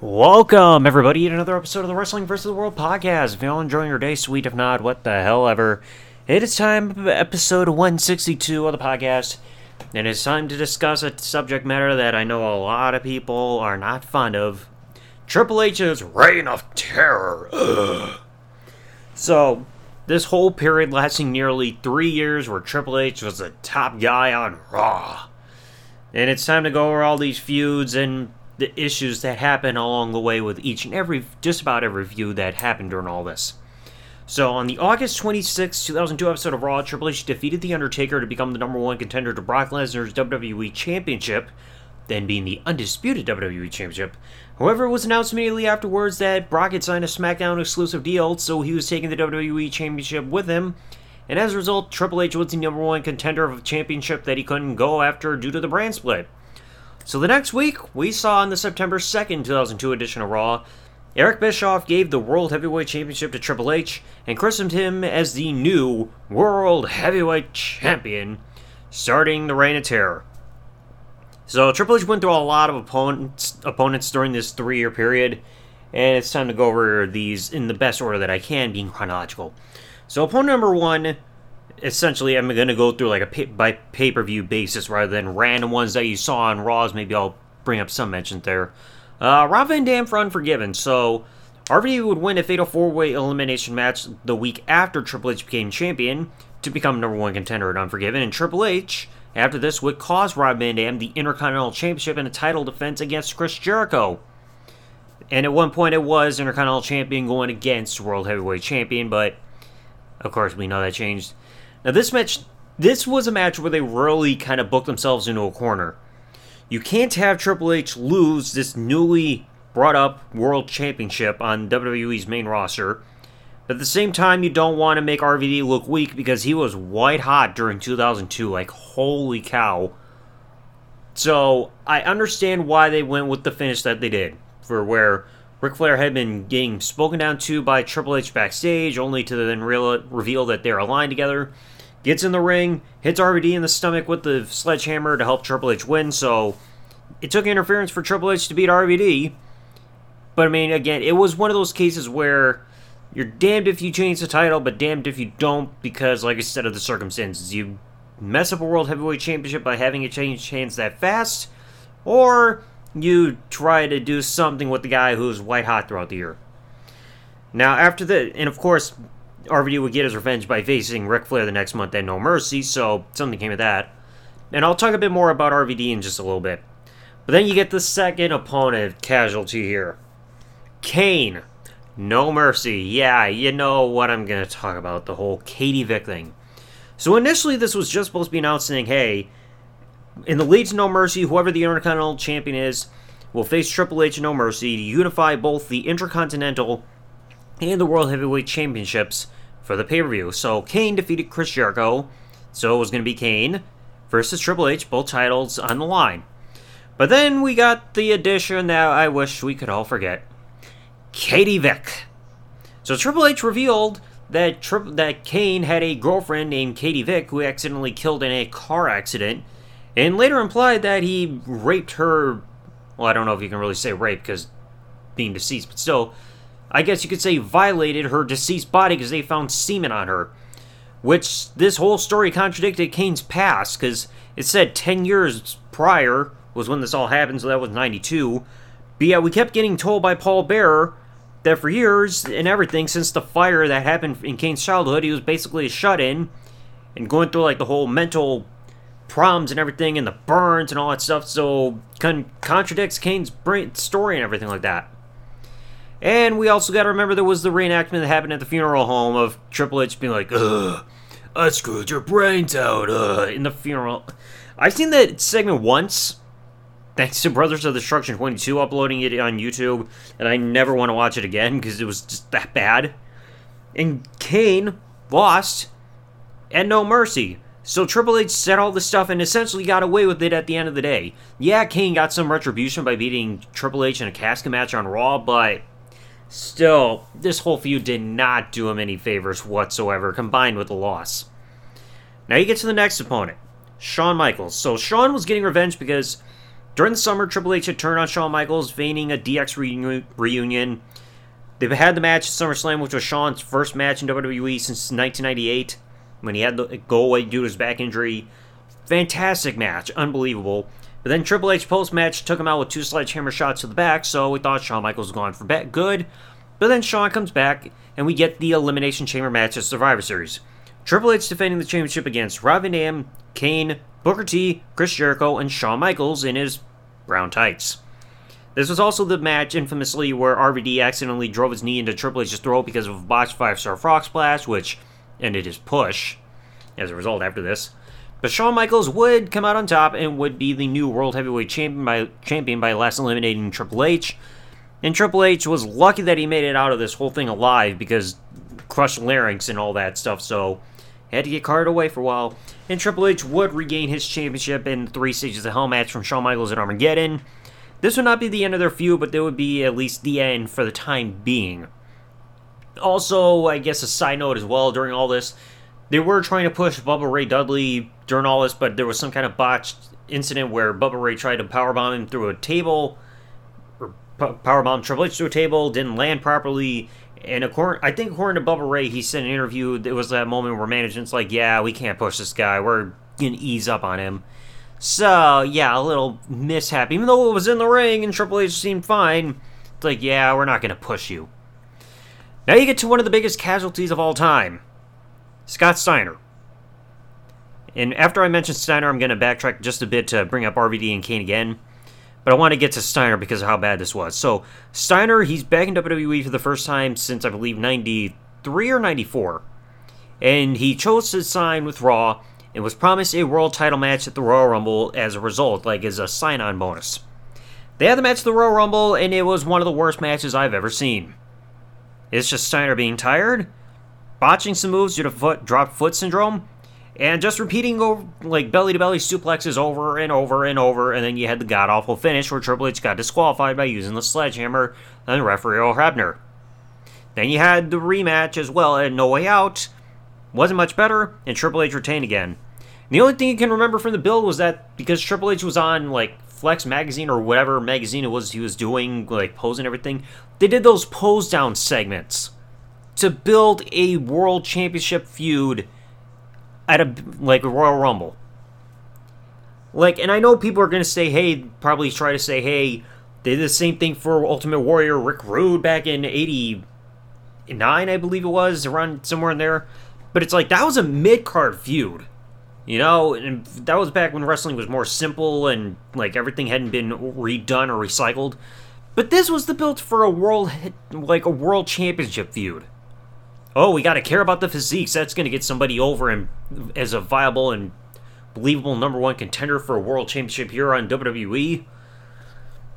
Welcome, everybody, to another episode of the Wrestling vs. the World podcast. If you're all enjoying your day, sweet. If not, what the hell ever. It is time for episode 162 of the podcast, and it's time to discuss a subject matter that I know a lot of people are not fond of Triple H's Reign of Terror. Ugh. So, this whole period lasting nearly three years where Triple H was the top guy on Raw. And it's time to go over all these feuds and the issues that happen along the way with each and every, just about every view that happened during all this. So, on the August 26, 2002 episode of Raw, Triple H defeated The Undertaker to become the number one contender to Brock Lesnar's WWE Championship, then being the undisputed WWE Championship. However, it was announced immediately afterwards that Brock had signed a SmackDown exclusive deal, so he was taking the WWE Championship with him. And as a result, Triple H was the number one contender of a championship that he couldn't go after due to the brand split. So the next week, we saw in the September 2nd, 2002 edition of Raw, Eric Bischoff gave the World Heavyweight Championship to Triple H and christened him as the new World Heavyweight Champion, starting the Reign of Terror. So Triple H went through a lot of opponents opponents during this three-year period, and it's time to go over these in the best order that I can, being chronological. So opponent number one essentially I'm gonna go through like a pay, by pay per view basis rather than random ones that you saw on Raws. Maybe I'll bring up some mentions there. Uh, Rob Van Dam for Unforgiven. So RVD would win a fatal four way elimination match the week after Triple H became champion to become number one contender at Unforgiven, and Triple H after this would cause Rob Van Dam the Intercontinental Championship and a title defense against Chris Jericho. And at one point it was Intercontinental Champion going against World Heavyweight Champion, but of course we know that changed. Now, this match, this was a match where they really kind of booked themselves into a corner. You can't have Triple H lose this newly brought up World Championship on WWE's main roster. But at the same time, you don't want to make RVD look weak because he was white hot during 2002. Like, holy cow. So, I understand why they went with the finish that they did. For where Ric Flair had been getting spoken down to by Triple H backstage, only to then reveal that they're aligned together. Gets in the ring, hits RVD in the stomach with the sledgehammer to help Triple H win. So it took interference for Triple H to beat RVD. But I mean, again, it was one of those cases where you're damned if you change the title, but damned if you don't, because, like I said, of the circumstances. You mess up a World Heavyweight Championship by having it change hands that fast, or you try to do something with the guy who's white hot throughout the year. Now, after the, and of course, RVD would get his revenge by facing Ric Flair the next month at No Mercy, so something came of that. And I'll talk a bit more about RVD in just a little bit. But then you get the second opponent casualty here Kane. No Mercy. Yeah, you know what I'm going to talk about the whole Katie Vick thing. So initially, this was just supposed to be announced saying, hey, in the lead to No Mercy, whoever the Intercontinental Champion is will face Triple H and No Mercy to unify both the Intercontinental and the World Heavyweight Championships for the pay per view. So Kane defeated Chris Jericho, so it was going to be Kane versus Triple H, both titles on the line. But then we got the addition that I wish we could all forget Katie Vick. So Triple H revealed that Tri- that Kane had a girlfriend named Katie Vick who accidentally killed in a car accident, and later implied that he raped her. Well, I don't know if you can really say rape because being deceased, but still, I guess you could say violated her deceased body because they found semen on her. Which this whole story contradicted Kane's past because it said 10 years prior was when this all happened, so that was 92. But yeah, we kept getting told by Paul Bearer that for years and everything since the fire that happened in Kane's childhood, he was basically a shut in and going through like the whole mental problems and everything and the burns and all that stuff. So con- contradicts Kane's story and everything like that. And we also got to remember there was the reenactment that happened at the funeral home of Triple H being like, "Ugh, I screwed your brains out." Ugh, in the funeral, I've seen that segment once. Thanks to Brothers of Destruction 22 uploading it on YouTube, and I never want to watch it again because it was just that bad. And Kane lost, and no mercy. So Triple H said all this stuff and essentially got away with it at the end of the day. Yeah, Kane got some retribution by beating Triple H in a casket match on Raw, but Still, this whole feud did not do him any favors whatsoever, combined with the loss. Now you get to the next opponent, Shawn Michaels. So Shawn was getting revenge because During the summer, Triple H had turned on Shawn Michaels, feigning a DX reuni- reunion. They've had the match at SummerSlam, which was Shawn's first match in WWE since 1998, when he had to go away due to his back injury. Fantastic match, unbelievable. But then Triple H post match took him out with two sledgehammer shots to the back, so we thought Shawn Michaels was gone for bet good. But then Shawn comes back, and we get the Elimination Chamber match at Survivor Series. Triple H defending the championship against Rob Van Dam, Kane, Booker T, Chris Jericho, and Shawn Michaels in his brown tights. This was also the match infamously where RVD accidentally drove his knee into Triple H's throat because of a botched five star frog splash, which ended his push as a result after this. But Shawn Michaels would come out on top and would be the new World Heavyweight Champion by, champion by last eliminating Triple H. And Triple H was lucky that he made it out of this whole thing alive because crushed larynx and all that stuff, so had to get carted away for a while. And Triple H would regain his championship in three stages of hell match from Shawn Michaels at Armageddon. This would not be the end of their feud, but there would be at least the end for the time being. Also, I guess a side note as well during all this, they were trying to push Bubba Ray Dudley during all this, but there was some kind of botched incident where Bubba Ray tried to powerbomb him through a table, or powerbomb Triple H through a table, didn't land properly. And according, I think according to Bubba Ray, he said in an interview, it was that moment where management's like, "Yeah, we can't push this guy. We're gonna ease up on him." So yeah, a little mishap. Even though it was in the ring and Triple H seemed fine, it's like, yeah, we're not gonna push you. Now you get to one of the biggest casualties of all time, Scott Steiner. And after I mention Steiner, I'm going to backtrack just a bit to bring up RVD and Kane again. But I want to get to Steiner because of how bad this was. So, Steiner, he's back in WWE for the first time since, I believe, 93 or 94. And he chose to sign with Raw and was promised a world title match at the Royal Rumble as a result, like as a sign on bonus. They had the match at the Royal Rumble, and it was one of the worst matches I've ever seen. It's just Steiner being tired, botching some moves due to foot drop foot syndrome, and just repeating over, like belly to belly suplexes over and over and over, and then you had the god awful finish where Triple H got disqualified by using the sledgehammer and referee Earl Hebner. Then you had the rematch as well at No Way Out. Wasn't much better, and Triple H retained again. And the only thing you can remember from the build was that because Triple H was on like Flex magazine or whatever magazine it was he was doing, like posing everything, they did those pose down segments to build a world championship feud at a like Royal Rumble. Like, and I know people are gonna say, hey, probably try to say, hey, they did the same thing for Ultimate Warrior Rick Rude back in '89, I believe it was, around somewhere in there. But it's like that was a mid card feud, you know, and that was back when wrestling was more simple and like everything hadn't been redone or recycled. But this was the build for a world, like a world championship feud oh, we got to care about the physiques. That's going to get somebody over and as a viable and believable number one contender for a world championship here on WWE.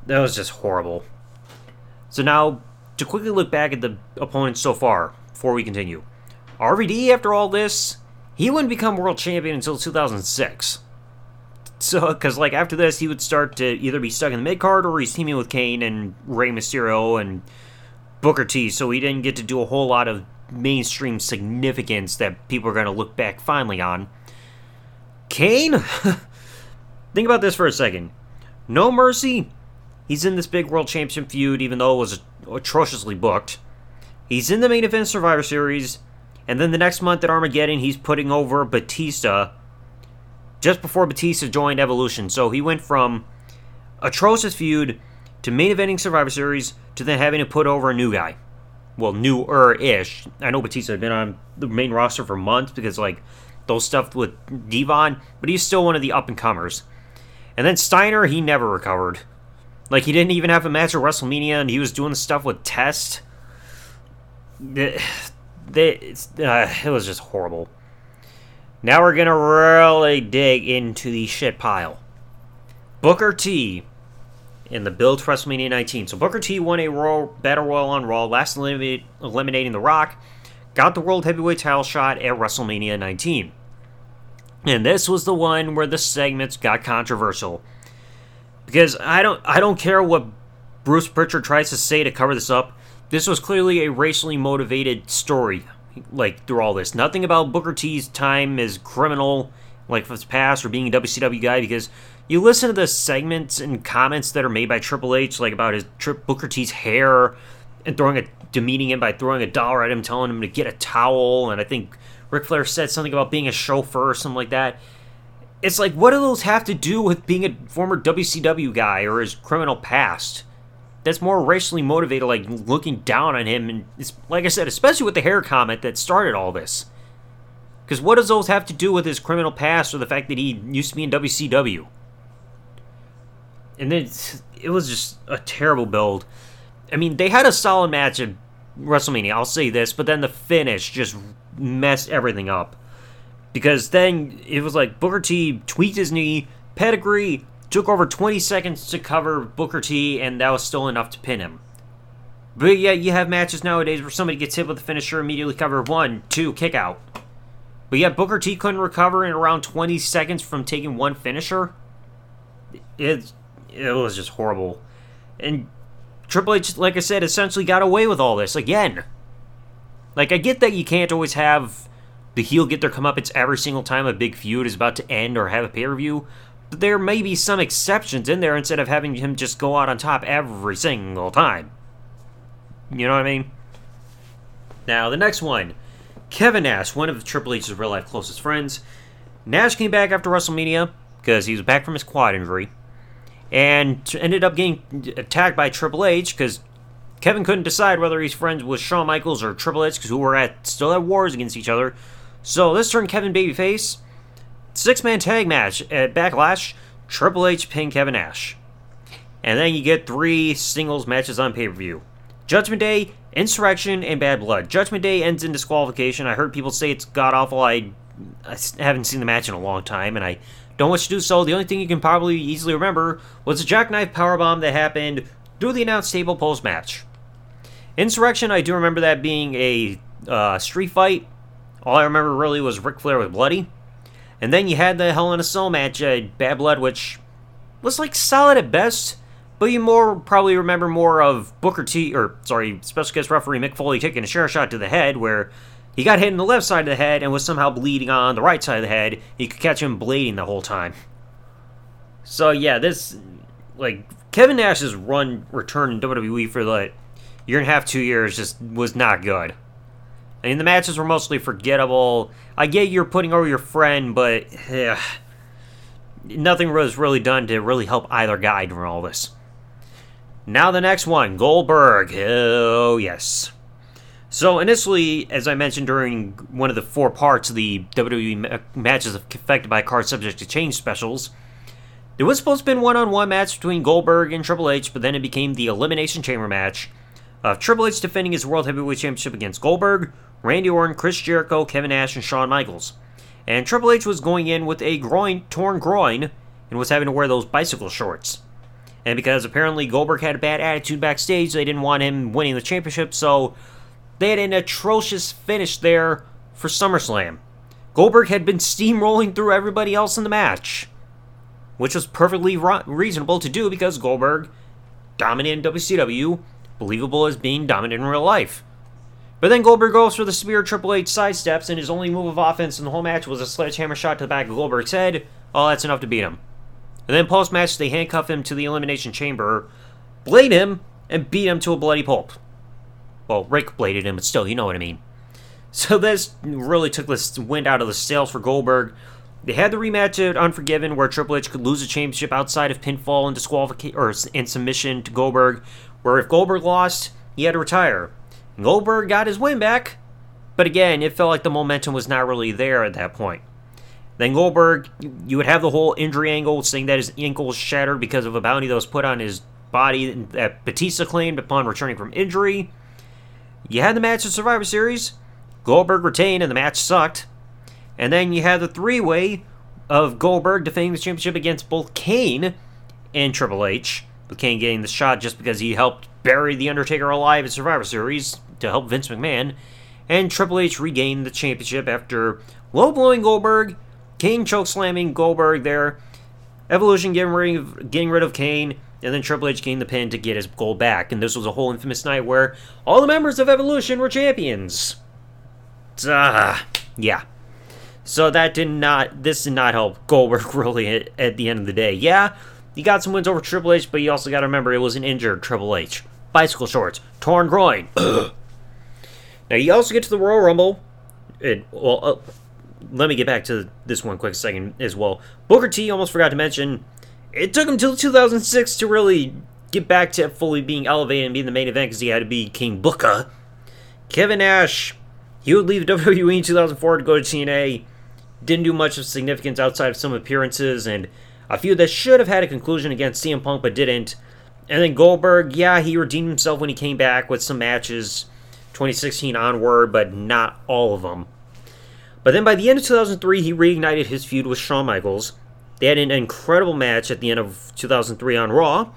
That was just horrible. So now, to quickly look back at the opponents so far before we continue. RVD, after all this, he wouldn't become world champion until 2006. So, because like after this, he would start to either be stuck in the mid card or he's teaming with Kane and Rey Mysterio and Booker T. So he didn't get to do a whole lot of mainstream significance that people are going to look back finally on. Kane? Think about this for a second. No Mercy, he's in this big World Championship feud, even though it was atrociously booked. He's in the main event Survivor Series, and then the next month at Armageddon, he's putting over Batista just before Batista joined Evolution. So he went from atrocious feud to main eventing Survivor Series to then having to put over a new guy well, newer-ish. I know Batista had been on the main roster for months because like those stuff with Devon, but he's still one of the up and comers. And then Steiner, he never recovered. Like he didn't even have a match at WrestleMania, and he was doing stuff with Test. It, uh, it was just horrible. Now we're gonna really dig into the shit pile. Booker T in the build for WrestleMania 19. So Booker T won a Royal Battle Royal on Raw, last eliminating The Rock, got the World Heavyweight title shot at WrestleMania 19. And this was the one where the segments got controversial. Because I don't I don't care what Bruce Pritchard tries to say to cover this up. This was clearly a racially motivated story like through all this. Nothing about Booker T's time as criminal like of his past or being a WCW guy because you listen to the segments and comments that are made by Triple H, like about his Trip Booker T's hair and throwing a demeaning him by throwing a dollar at him, telling him to get a towel, and I think Ric Flair said something about being a chauffeur or something like that. It's like, what do those have to do with being a former WCW guy or his criminal past? That's more racially motivated, like looking down on him, and it's, like I said, especially with the hair comment that started all this. Because what does those have to do with his criminal past or the fact that he used to be in WCW? And then it was just a terrible build. I mean, they had a solid match at WrestleMania, I'll say this, but then the finish just messed everything up. Because then it was like Booker T tweaked his knee, pedigree, took over 20 seconds to cover Booker T, and that was still enough to pin him. But yeah, you have matches nowadays where somebody gets hit with a finisher, immediately cover one, two, kick out. But yet Booker T couldn't recover in around 20 seconds from taking one finisher. It, it was just horrible. And Triple H, like I said, essentially got away with all this again. Like, I get that you can't always have the heel get their comeuppance every single time a big feud is about to end or have a pay per view, but there may be some exceptions in there instead of having him just go out on top every single time. You know what I mean? Now, the next one Kevin Nash, one of Triple H's real life closest friends. Nash came back after WrestleMania because he was back from his quad injury and ended up getting attacked by Triple H because Kevin couldn't decide whether he's friends with Shawn Michaels or Triple H because who were at still at wars against each other. So this turned Kevin babyface. Six man tag match at Backlash. Triple H pinned Kevin Nash. And then you get three singles matches on pay per view Judgment Day, Insurrextion, and Bad Blood. Judgment Day ends in disqualification. I heard people say it's god awful. I, I haven't seen the match in a long time, and I don't wish to do so. The only thing you can probably easily remember was a jackknife powerbomb that happened through the announce table post match. Insurrextion, I do remember that being a uh, street fight. All I remember really was Ric Flair with Bloody. And then you had the Hell in a Cell match at Bad Blood, which was like solid at best, but you more probably remember more of Booker T, or sorry, special guest referee Mick Foley taking a chair shot to the head, where he got hit in the left side of the head and was somehow bleeding on the right side of the head. You could catch him bleeding the whole time. So yeah, this like Kevin Nash's run return in WWE for the year and a half, two years just was not good. I mean, the matches were mostly forgettable. I get you're putting over your friend, but eh, nothing was really done to really help either guy during all this. Now the next one, Goldberg. Oh yes. So initially, as I mentioned during one of the four parts of the WWE matches affected by card subject to change specials, there was supposed to be a one-on-one match between Goldberg and Triple H, but then it became the Elimination Chamber match of Triple H defending his World Heavyweight Championship against Goldberg, Randy Orton, Chris Jericho, Kevin Nash, and Shawn Michaels. And Triple H was going in with a groin torn groin and was having to wear those bicycle shorts. And because apparently Goldberg had a bad attitude backstage, they didn't want him winning the championship, so they had an atrocious finish there for SummerSlam. Goldberg had been steamrolling through everybody else in the match, which was perfectly reasonable to do because Goldberg dominated WCW, believable as being dominant in real life. But then Goldberg goes for the spear, Triple H sidesteps, and his only move of offense in the whole match was a sledgehammer shot to the back of Goldberg's head. Oh, that's enough to beat him. And then post match, they handcuff him to the Elimination Chamber, blade him, and beat him to a bloody pulp. Well, Ric bladed him, but still, you know what I mean. So this really took this wind out of the sails for Goldberg. They had the rematch at Unforgiven, where Triple H could lose the championship outside of pinfall and disqualification or submission to Goldberg. Where if Goldberg lost, he had to retire. Goldberg got his win back, but again, it felt like the momentum was not really there at that point. Then Goldberg, you would have the whole injury angle, saying that his ankle shattered because of a bounty that was put on his body that Batista claimed upon returning from injury. You had the match at Survivor Series. Goldberg retained, and the match sucked. And then you had the three way of Goldberg defending the championship against both Kane and Triple H. With Kane getting the shot just because he helped bury The Undertaker alive at Survivor Series to help Vince McMahon. And Triple H regained the championship after low blowing Goldberg, Kane choke slamming Goldberg there, Evolution getting rid of, getting rid of Kane, and then Triple H gained the pin to get his gold back. And this was a whole infamous night where all the members of Evolution were champions. Ah, yeah. So that did not, this did not help Goldberg really at, at the end of the day. Yeah, he got some wins over Triple H, but you also got to remember it was an injured Triple H. Bicycle shorts, torn groin. now you also get to the Royal Rumble. It, well, uh, let me get back to this one quick second as well. Booker T almost forgot to mention. It took him till 2006 to really get back to fully being elevated and being the main event because he had to be King Booker. Kevin Nash, he would leave WWE in 2004 to go to TNA. Didn't do much of significance outside of some appearances and a few that should have had a conclusion against CM Punk but didn't. And then Goldberg, yeah, he redeemed himself when he came back with some matches 2016 onward, but not all of them. But then by the end of 2003, he reignited his feud with Shawn Michaels. They had an incredible match at the end of 2003 on Raw.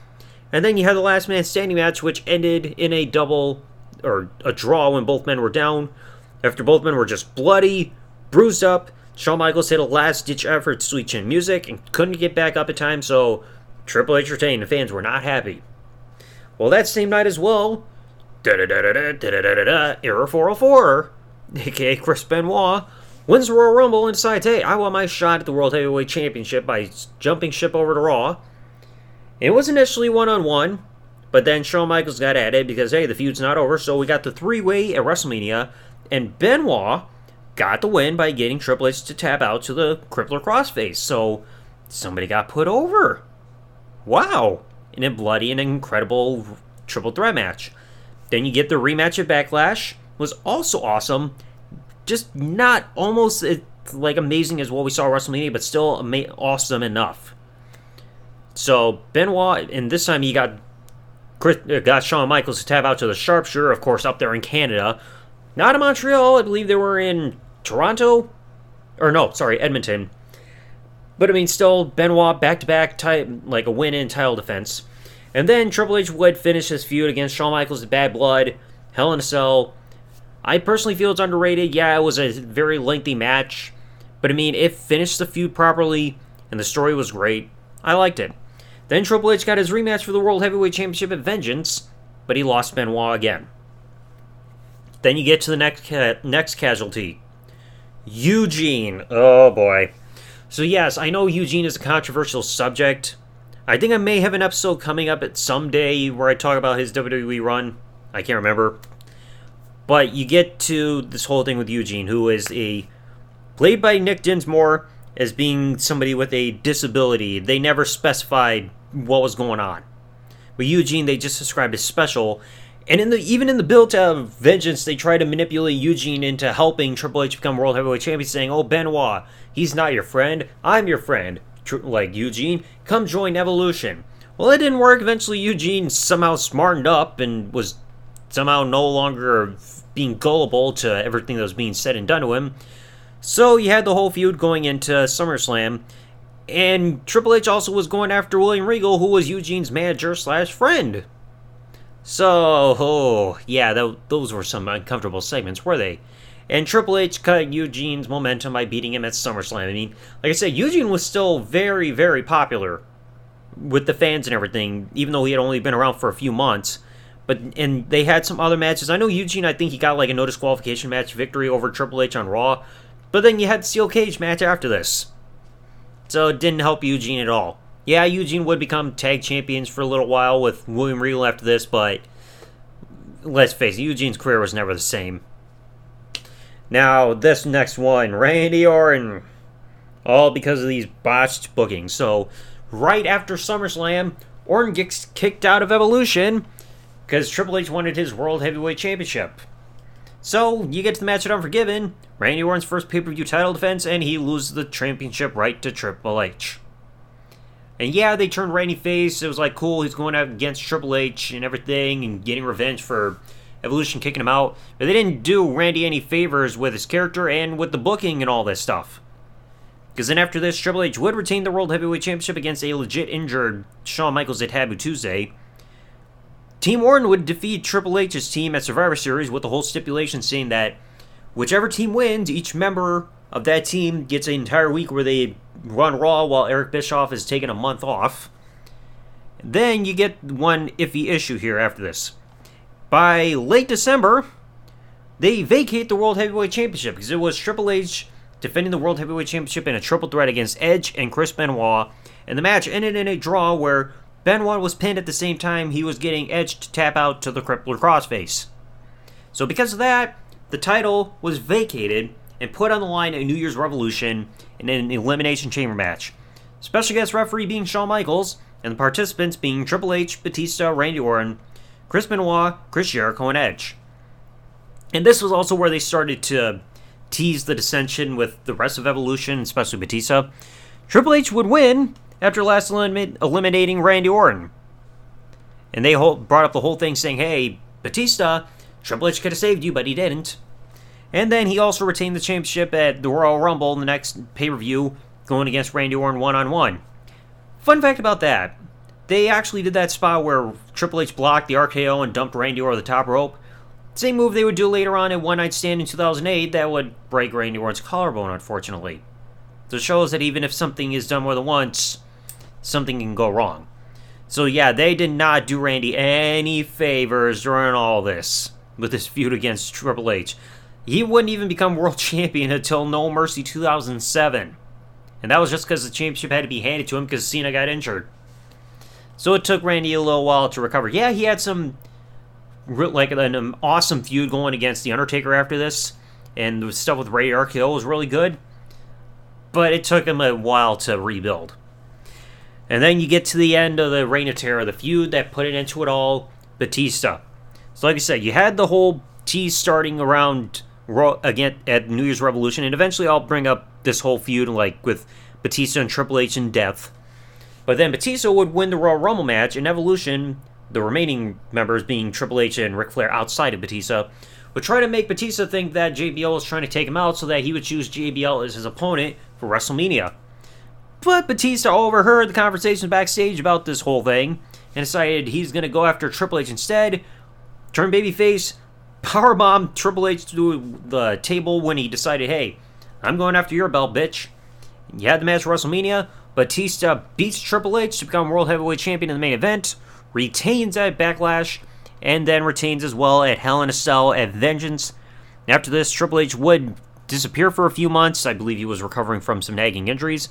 And then you had the last man standing match, which ended in a double or a draw when both men were down. After both men were just bloody, bruised up, Shawn Michaels hit a last ditch effort to Sweet Chin Music and couldn't get back up in time, so Triple H retained. The fans were not happy. Well, that same night as well, Error 404, aka Chris Benoit, wins the Royal Rumble and decides, hey, I want my shot at the World Heavyweight Championship by jumping ship over to Raw. It was initially one on one, but then Shawn Michaels got added because, hey, the feud's not over, so we got the three way at WrestleMania, and Benoit got the win by getting Triple H to tap out to the Crippler Crossface. So somebody got put over. Wow. In a bloody and incredible triple threat match. Then you get the rematch at Backlash. Was also awesome. Just not almost like amazing as what we saw at WrestleMania, but still ama- awesome enough. So Benoit, and this time he got uh, got Shawn Michaels to tap out to the Sharpshooter, of course, up there in Canada. Not in Montreal, I believe they were in Toronto, or no, sorry, Edmonton. But I mean, still Benoit back to back, like a win in title defense. And then Triple H would finish his feud against Shawn Michaels at Bad Blood, Hell in a Cell. I personally feel it's underrated. Yeah, it was a very lengthy match, but I mean, it finished the feud properly, and the story was great. I liked it. Then Triple H got his rematch for the World Heavyweight Championship at Vengeance, but he lost Benoit again. Then you get to the next ca- next casualty, Eugene. Oh boy. So yes, I know Eugene is a controversial subject. I think I may have an episode coming up at some day where I talk about his WWE run. I can't remember. But you get to this whole thing with Eugene, who is a played by Nick Dinsmore as being somebody with a disability. They never specified what was going on. But Eugene, they just described as special. And in the even in the build of Vengeance, they try to manipulate Eugene into helping Triple H become World Heavyweight Champion, saying, "Oh Benoit, he's not your friend. I'm your friend." Tr- like Eugene, come join Evolution. Well, it didn't work. Eventually, Eugene somehow smartened up and was somehow no longer being gullible to everything that was being said and done to him. So you had the whole feud going into SummerSlam, and Triple H also was going after William Regal, who was Eugene's manager slash friend. So, oh, yeah, th- those were some uncomfortable segments, were they? And Triple H cut Eugene's momentum by beating him at SummerSlam. I mean, like I said, Eugene was still very, very popular with the fans and everything, even though he had only been around for a few months. But and they had some other matches. I know Eugene. I think he got like a no disqualification match victory over Triple H on Raw. But then you had steel cage match after this, so it didn't help Eugene at all. Yeah, Eugene would become tag champions for a little while with William Regal after this, but let's face it, Eugene's career was never the same. Now, this next one, Randy Orton. All because of these botched bookings. So, right after SummerSlam, Orton gets kicked out of Evolution because Triple H wanted his World Heavyweight Championship. So, you get to the match at Unforgiven, Randy Orton's first pay per view title defense, and he loses the championship right to Triple H. And yeah, they turned Randy face. It was like cool. He's going out against Triple H and everything and getting revenge for Evolution kicking him out. But they didn't do Randy any favors with his character and with the booking and all this stuff. Because then after this, Triple H would retain the World Heavyweight Championship against a legit injured Shawn Michaels at Taboo Tuesday. Team Orton would defeat Triple H's team at Survivor Series with the whole stipulation saying that whichever team wins, each member of that team gets an entire week where they run Raw while Eric Bischoff is taking a month off. Then you get one iffy issue here after this. By late December, they vacate the World Heavyweight Championship because it was Triple H defending the World Heavyweight Championship in a triple threat against Edge and Chris Benoit. And the match ended in a draw where Benoit was pinned at the same time he was getting Edge to tap out to the crippler crossface. So, because of that, the title was vacated and put on the line at New Year's Revolution in an Elimination Chamber match. Special guest referee being Shawn Michaels, and the participants being Triple H, Batista, Randy Orton, Chris Benoit, Chris Jericho, and Edge. And this was also where they started to tease the dissension with the rest of Evolution, especially Batista. Triple H would win after last elim- eliminating Randy Orton. And they whole, brought up the whole thing saying, hey, Batista, Triple H could have saved you, but he didn't. And then he also retained the championship at the Royal Rumble in the next pay per view, going against Randy Orton one on one. Fun fact about that they actually did that spot where Triple H blocked the RKO and dumped Randy over the top rope. Same move they would do later on in One Night Stand in 2008 that would break Randy Orton's collarbone, unfortunately. So it shows that even if something is done more than once, something can go wrong. So yeah, they did not do Randy any favors during all this with this feud against Triple H. He wouldn't even become world champion until No Mercy 2007. And that was just because the championship had to be handed to him because Cena got injured. So it took Randy a little while to recover. Yeah, he had some like an um, awesome feud going against the Undertaker after this, and the stuff with Rated-RKO was really good. But it took him a while to rebuild. And then you get to the end of the Reign of Terror, the feud that put it into it all, Batista. So, like I said, you had the whole tease starting around again at New Year's Revolution, and eventually I'll bring up this whole feud like with Batista and Triple H in death. But then Batista would win the Royal Rumble match, and Evolution, the remaining members being Triple H and Ric Flair outside of Batista, would try to make Batista think that JBL was trying to take him out so that he would choose JBL as his opponent for WrestleMania. But Batista overheard the conversation backstage about this whole thing and decided he's going to go after Triple H instead, turn babyface, powerbomb Triple H to the table when he decided, hey, I'm going after your belt, bitch. You had the match at WrestleMania. Batista beats Triple H to become World Heavyweight Champion in the main event, retains at Backlash, and then retains as well at Hell in a Cell at Vengeance. After this, Triple H would disappear for a few months. I believe he was recovering from some nagging injuries.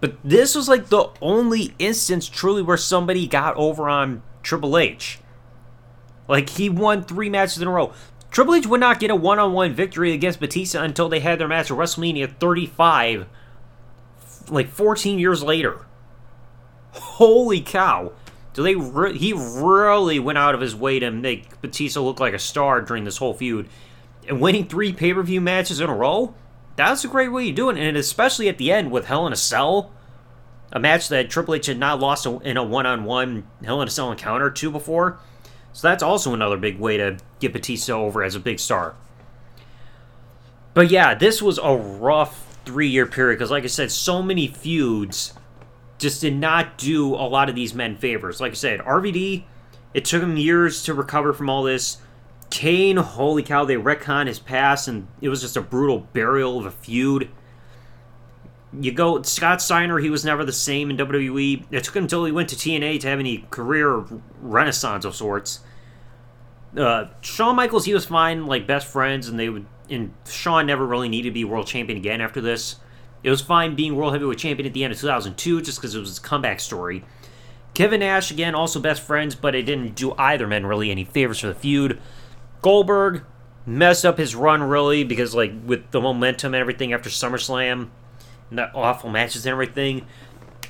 But this was like the only instance truly where somebody got over on Triple H. Like he won three matches in a row. Triple H would not get a one on one victory against Batista until they had their match at WrestleMania 35 like 14 years later. Holy cow. So they re- he really went out of his way to make Batista look like a star during this whole feud. And winning three pay-per-view matches in a row? That's a great way to do it, and especially at the end with Hell in a Cell, a match that Triple H had not lost in a one-on-one Hell in a Cell encounter to before. So that's also another big way to get Batista over as a big star. But yeah, this was a rough three year period because, like I said, so many feuds just did not do a lot of these men favors. Like I said, RVD, it took him years to recover from all this. Kane, holy cow, they retcon his past, and it was just a brutal burial of a feud. You go, Scott Steiner, he was never the same in WWE. It took him until he went to TNA to have any career renaissance of sorts. Uh, Shawn Michaels, he was fine, like best friends, and they would and Shawn never really needed to be world champion again after this. It was fine being world heavyweight champion at the end of 2002 just because it was his comeback story. Kevin Nash, again, also best friends, but it didn't do either men really any favors for the feud. Goldberg messed up his run really because, like, with the momentum and everything after SummerSlam, and the awful matches and everything.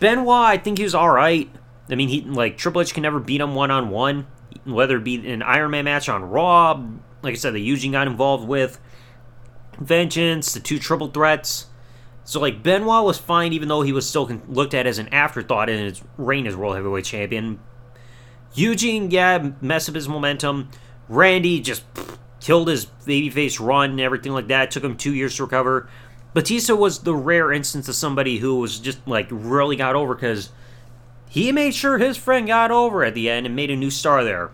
Benoit, I think he was alright. I mean, he like Triple H can never beat him one on one, whether it be an Iron Man match on Raw, like I said, the Eugene got involved with, Vengeance, the two triple threats. So, like, Benoit was fine even though he was still looked at as an afterthought in his reign as World Heavyweight Champion. Eugene, yeah, mess up his momentum. Randy just pff, killed his babyface run and everything like that. It took him two years to recover. Batista was the rare instance of somebody who was just, like, really got over because he made sure his friend got over at the end and made a new star there.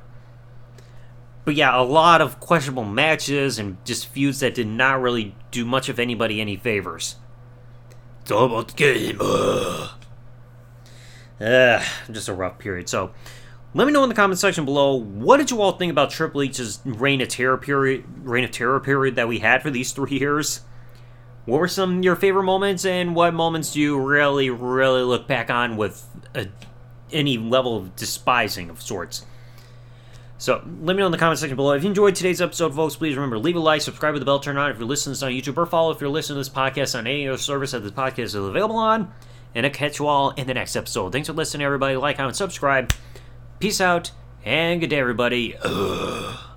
But yeah, a lot of questionable matches and just feuds that did not really do much of anybody any favors. It's all about the game. Ugh. Uh, just a rough period. So, let me know in the comment section below what did you all think about Triple H's reign of terror period, reign of terror period that we had for these three years. what were some of your favorite moments, and what moments do you really, really look back on with a, any level of despising of sorts? So let me know in the comment section below. If you enjoyed today's episode, folks, please remember to leave a like, subscribe with the bell turned on if you're listening to this on YouTube, or follow if you're listening to this podcast on any other service that this podcast is available on. And I'll catch you all in the next episode. Thanks for listening, everybody. Like, comment, subscribe. Peace out, and good day, everybody. Ugh.